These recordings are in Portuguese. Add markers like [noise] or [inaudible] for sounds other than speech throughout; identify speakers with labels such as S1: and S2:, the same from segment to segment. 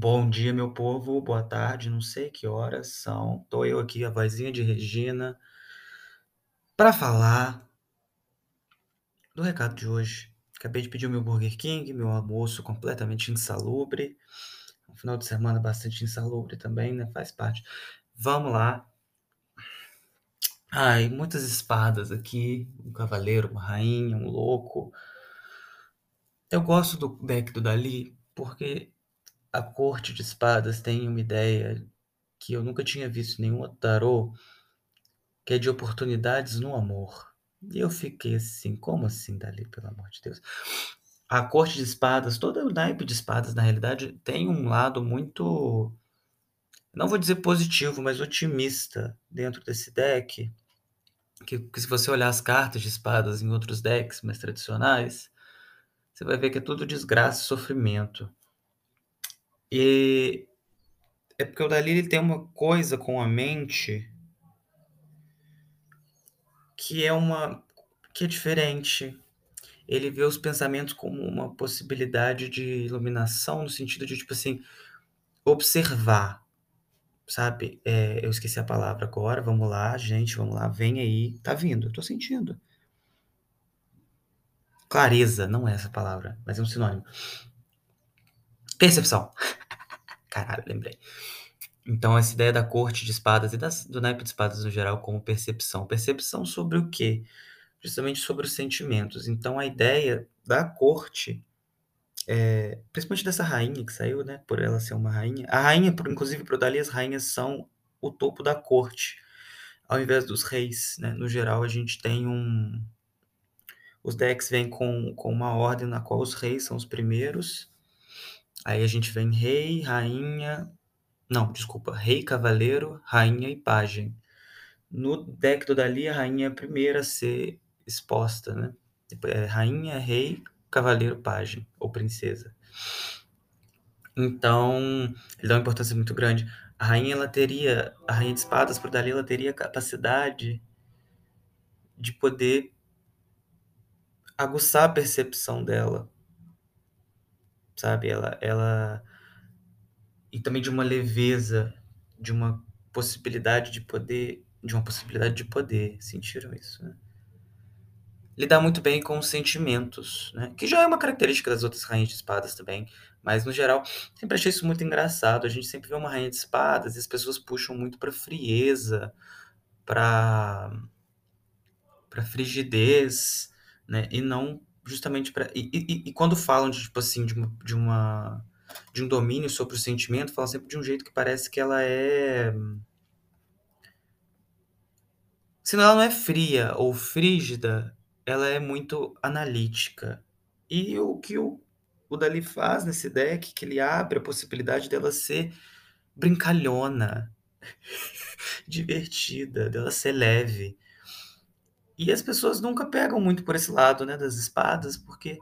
S1: Bom dia, meu povo, boa tarde, não sei que horas são. Tô eu aqui, a vozinha de Regina, para falar do recado de hoje. Acabei de pedir o meu Burger King, meu almoço completamente insalubre. Um final de semana bastante insalubre também, né? Faz parte. Vamos lá. Ai, muitas espadas aqui, um cavaleiro, uma rainha, um louco. Eu gosto do deck do Dali porque a corte de espadas tem uma ideia que eu nunca tinha visto em nenhum outro tarô, que é de oportunidades no amor. E eu fiquei assim, como assim, Dali, pelo amor de Deus? A corte de espadas, todo o naipe de espadas, na realidade, tem um lado muito, não vou dizer positivo, mas otimista dentro desse deck. Que, que se você olhar as cartas de espadas em outros decks mais tradicionais, você vai ver que é tudo desgraça e sofrimento. E é porque o Dali ele tem uma coisa com a mente que é uma que é diferente. Ele vê os pensamentos como uma possibilidade de iluminação no sentido de tipo assim observar, sabe? É, eu esqueci a palavra agora. Vamos lá, gente, vamos lá, vem aí, tá vindo, eu tô sentindo. Clareza, não é essa palavra, mas é um sinônimo. Percepção. [laughs] Caralho, lembrei. Então, essa ideia da corte de espadas e das, do naipe de espadas no geral como percepção. Percepção sobre o quê? Justamente sobre os sentimentos. Então, a ideia da corte, é, principalmente dessa rainha que saiu, né? Por ela ser uma rainha. A rainha, inclusive, para Dali, as rainhas são o topo da corte, ao invés dos reis. Né? No geral, a gente tem um. Os decks vêm com, com uma ordem na qual os reis são os primeiros. Aí a gente vem rei, rainha, não, desculpa. Rei, cavaleiro, rainha e pajem. No deck do Dali, a rainha é a primeira a ser exposta, né? É rainha, rei, cavaleiro, pajem ou princesa. Então, ele dá uma importância muito grande. A rainha, ela teria, a rainha de espadas para Dali, ela teria a capacidade de poder aguçar a percepção dela, sabe? Ela, ela e também de uma leveza, de uma possibilidade de poder, de uma possibilidade de poder. Sentiram isso, né? Lidar muito bem com os sentimentos, né? Que já é uma característica das outras rainhas de espadas também, mas no geral, sempre achei isso muito engraçado. A gente sempre vê uma rainha de espadas e as pessoas puxam muito para frieza, para para frigidez, né? E não justamente para e, e, e, quando falam de tipo assim de uma, de uma de um domínio sobre o sentimento, fala sempre de um jeito que parece que ela é. Senão ela não é fria ou frígida, ela é muito analítica. E o que o, o Dali faz nesse deck, que ele abre a possibilidade dela ser brincalhona, [laughs] divertida, dela ser leve. E as pessoas nunca pegam muito por esse lado, né, das espadas, porque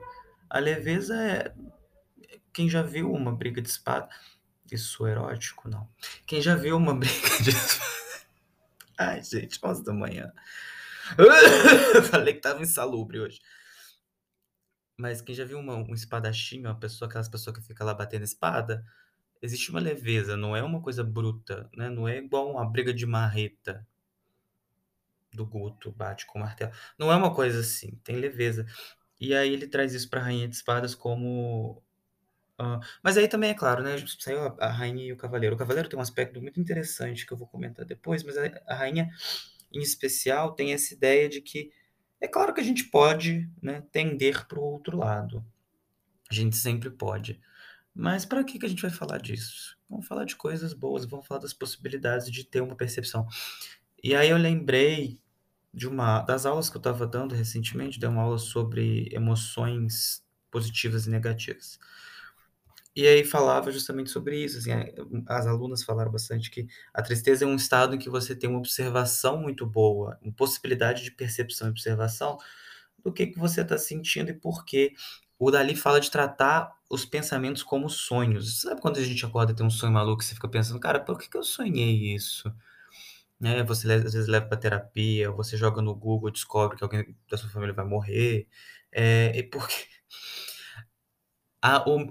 S1: a leveza é quem já viu uma briga de espada. Isso é erótico, não. Quem já viu uma [laughs] briga de espada. Ai, gente, 11 da manhã. [laughs] Falei que tava insalubre hoje. Mas quem já viu uma, um espadachim, uma pessoa, aquelas pessoas que fica lá batendo espada, existe uma leveza, não é uma coisa bruta, né? Não é igual uma briga de marreta do Guto bate com o martelo. Não é uma coisa assim, tem leveza. E aí ele traz isso para a Rainha de Espadas como Uh, mas aí também é claro, né? Saiu a, a, rainha e o cavaleiro. O cavaleiro tem um aspecto muito interessante que eu vou comentar depois, mas a, a, rainha, em especial, tem essa ideia de que é claro que a gente pode né, tender para o outro lado. A gente sempre pode. Mas para que, que a gente vai falar disso? Vamos falar de coisas boas, vamos falar das possibilidades de ter uma percepção. E aí eu lembrei de uma das aulas que eu estava dando recentemente, dei uma aula sobre emoções positivas e negativas. E aí falava justamente sobre isso, assim, as alunas falaram bastante que a tristeza é um estado em que você tem uma observação muito boa, uma possibilidade de percepção e observação do que, que você está sentindo e por quê. O Dali fala de tratar os pensamentos como sonhos. Sabe quando a gente acorda e tem um sonho maluco e você fica pensando, cara, por que, que eu sonhei isso? Né? Você às vezes leva para terapia, você joga no Google, descobre que alguém da sua família vai morrer. É, porque [laughs] a, o,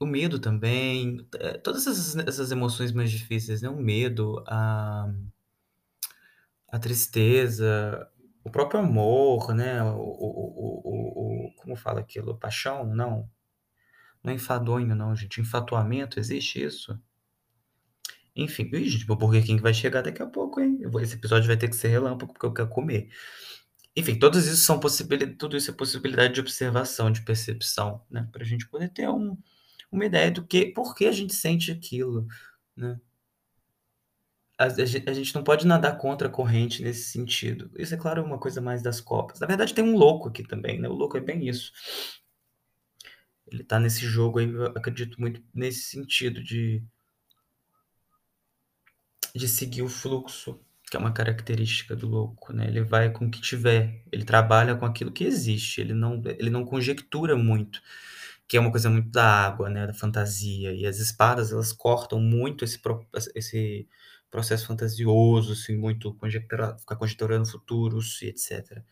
S1: o medo também, eh, todas essas essas emoções mais difíceis, né, o medo, a a tristeza, o próprio amor, né, o o o o como fala aquilo? Paixão? Não. Não é enfadonho não, gente, enfatuamento, existe isso? Enfim, ih, gente, o Burger King vai chegar daqui a pouco, hein. Esse episódio vai ter que ser relâmpago, porque eu quero comer. Enfim, todos isso são tudo isso é possibilidade de observação, de percepção, né, pra gente poder ter um uma ideia do que por que a gente sente aquilo, né. A a a gente não pode nadar contra a corrente nesse sentido. Isso é claro, é uma coisa mais das copas. Na verdade tem um louco aqui também, né, o louco é bem isso. Ele tá nesse jogo aí, eu acredito muito nesse sentido de de seguir o fluxo, que é uma característica do louco, né, ele vai com o que tiver, ele trabalha com aquilo que existe, ele não ele não conjectura muito, que é uma coisa muito da água, né, da fantasia, e as espadas elas cortam muito esse esse processo fantasioso, assim, muito conjectura ficar conjecturando futuros e etcétera.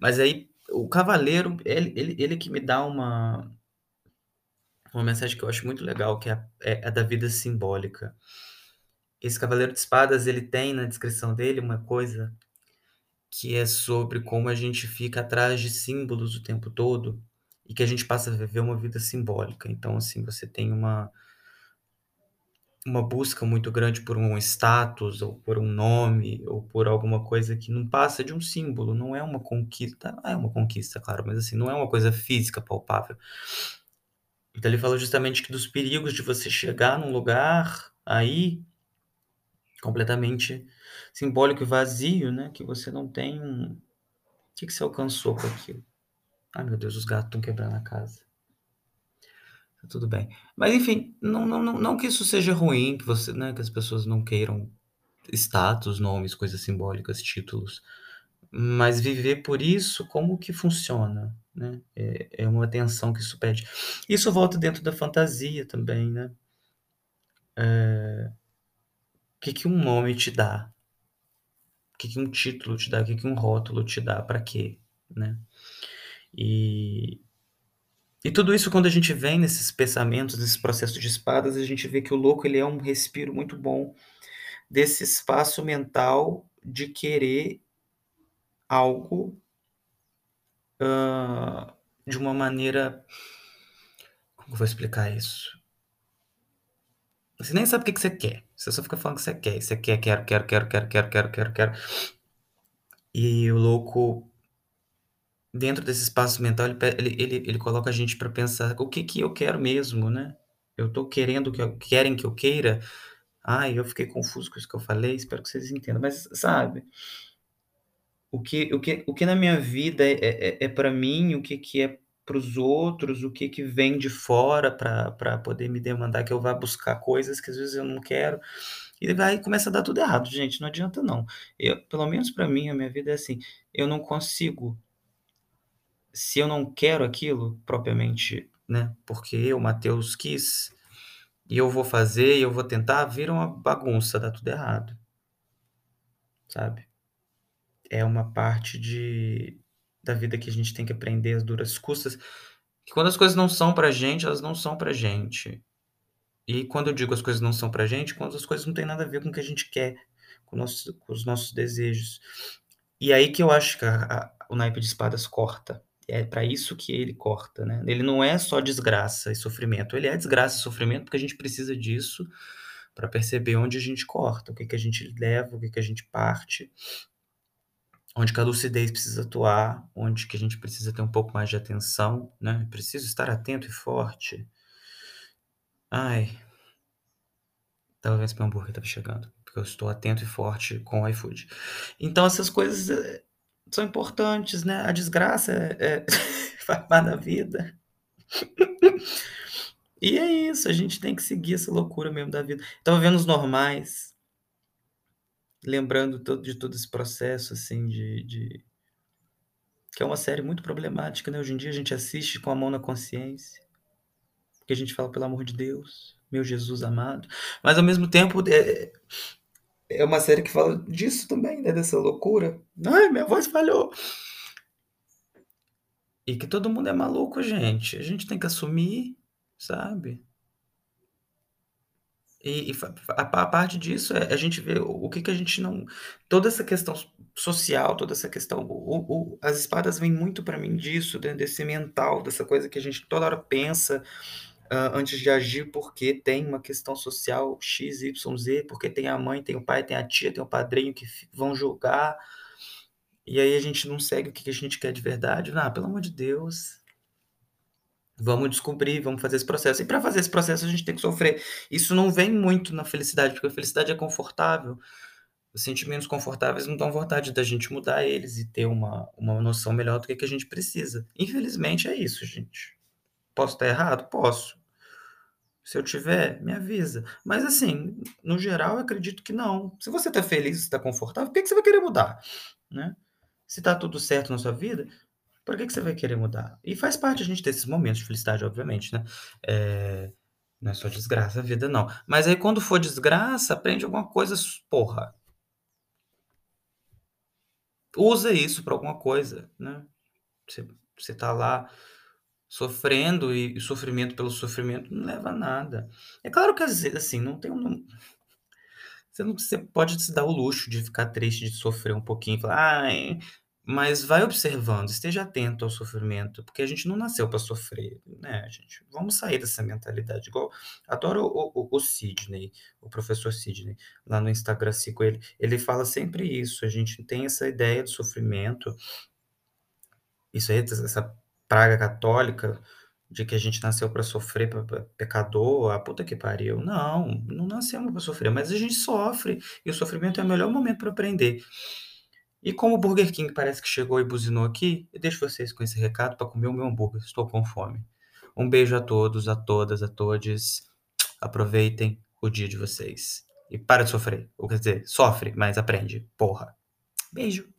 S1: Mas aí, o cavaleiro, ele ele ele que me dá uma uma mensagem que eu acho muito legal, que é é a da vida simbólica. Esse cavaleiro de espadas, ele tem na descrição dele uma coisa que é sobre como a gente fica atrás de símbolos o tempo todo, e que a gente passa a viver uma vida simbólica. Então, assim, você tem uma uma busca muito grande por um status, ou por um nome, ou por alguma coisa que não passa de um símbolo, não é uma conquista é uma conquista, claro, mas, assim, não é uma coisa física palpável. Então ele fala justamente que dos perigos de você chegar num lugar, aí completamente simbólico e vazio, né, que você não tem um que que você alcançou com aquilo? Ai meu Deus, os gatos estão quebrando a casa. Tá tudo bem. Mas enfim, não não não não que isso seja ruim, que você né, que as pessoas não queiram status, nomes, coisas simbólicas, títulos, mas viver por isso, como que funciona, né, é é uma tensão que isso pede. Isso volta dentro da fantasia também, né. Eh que que um nome te dá? Que que um título te dá? Que que um rótulo te dá? Pra quê, né. E e tudo isso quando a gente vem nesses pensamentos, nesses processos de espadas, a gente vê que o louco ele é um respiro muito bom desse espaço mental de querer algo hã, de uma maneira como vou explicar isso? Você nem sabe o que que você quer, você só fica falando que você quer, você quer, quero, quero, quero, quero, quero, quero, quero. E o louco dentro desse espaço mental, ele ele ele ele coloca a gente pra pensar: "O que que eu quero mesmo, né? Eu tô querendo que eu querem que eu queira?". Ai, eu fiquei confuso com isso que eu falei, espero que vocês entendam, mas sabe o que o que o que na minha vida é é é pra mim, o que que é para os outros, o que que vem de fora pra poder me demandar que eu vá buscar coisas que às vezes eu não quero, e vai começa a dar tudo errado, gente, não adianta não. Eu pelo menos pra mim, a minha vida é assim, eu não consigo se eu não quero aquilo, propriamente, né, porque eu, Mateus, quis, e eu vou fazer, e eu vou tentar, vira uma bagunça, dá tudo errado. Sabe? É uma parte de da vida que a gente tem que aprender às duras custas, que quando as coisas não são pra gente, elas não são pra gente. E quando eu digo as coisas não são pra gente, quando as coisas não têm nada a ver com o que a gente quer, com nosso com os nossos desejos. E aí que eu acho que a a o naipe de espadas corta, é pra isso que ele corta, né. Ele não é só desgraça e sofrimento, ele é desgraça e sofrimento, porque a gente precisa disso pra perceber onde a gente corta, o que que a gente leva, o que que a gente parte. Onde que a lucidez precisa atuar, onde que a gente precisa ter um pouco mais de atenção, né, preciso estar atento e forte. Ai. Se meu hambúrguer estava chegando, porque eu estou atento e forte com o iFood. Então essas coisas, eh, são importantes, né, a desgraça é é [laughs] faz parte da vida. E é isso, a gente tem que seguir essa loucura mesmo da vida. Estava vendo Os Normais lembrando todo de todo esse processo, assim, de de que é uma série muito problemática, né, hoje em dia a gente assiste com a mão na consciência, porque a gente fala: "Pelo amor de Deus, meu Jesus amado", mas ao mesmo tempo, eh, é uma série que fala disso também, né, dessa loucura. Ai, minha voz falhou. E que todo mundo é maluco gente, a gente tem que assumir sabe? E, e a, a, parte disso é a gente ver o, que, que a gente não. Toda essa questão social, toda essa questão. O, o, as espadas vêm muito para mim disso, né, desse mental, dessa coisa que a gente toda hora pensa uh, antes de agir, porque tem uma questão social X, Y, Z, porque tem a mãe, tem o pai, tem a tia, tem o padrinho que vão julgar. E aí a gente não segue o que a gente quer de verdade. Ah, pelo amor de Deus, Vamos descobrir, vamos fazer esse processo. E para fazer esse processo a gente tem que sofrer. Isso não vem muito na felicidade, porque a felicidade é confortável. Os sentimentos confortáveis não dão vontade da gente mudar eles e ter uma, uma noção melhor do que, que a gente precisa. Infelizmente é isso, gente. Posso estar errado? Posso. Se eu tiver, me avisa. Mas assim, no geral, eu acredito que não. Se você está feliz, está confortável, por que, que você vai querer mudar? Né? Se está tudo certo na sua vida, por que, que você vai querer mudar? E faz parte a gente ter esses momentos de felicidade, obviamente, né? É... Não é só desgraça a vida, não. Mas aí quando for desgraça, aprende alguma coisa, porra. Usa isso para alguma coisa, né? Você, você tá lá sofrendo e, e, sofrimento pelo sofrimento não leva a nada. É claro que às vezes, assim, não tem um. Você, não, você pode se dar o luxo de ficar triste, de sofrer um pouquinho, falar, ai, mas vai observando, esteja atento ao sofrimento, porque a gente não nasceu para sofrer, né, gente? Vamos sair dessa mentalidade. Igual, adoro o, o, o Sidney, o professor Sidney, lá no Instagram, sigo ele. Ele fala sempre isso, a gente tem essa ideia de sofrimento, isso aí, essa praga católica, de que a gente nasceu para sofrer, para pecador, a puta que pariu. Não, não nascemos para sofrer, mas a gente sofre, e o sofrimento é o melhor momento para aprender. E como o Burger King parece que chegou e buzinou aqui, eu deixo vocês com esse recado para comer o meu hambúrguer. Estou com fome. Um beijo a todos, a todas, a todos. Aproveitem o dia de vocês. E para de sofrer. Ou quer dizer, sofre, mas aprende. Porra. Beijo.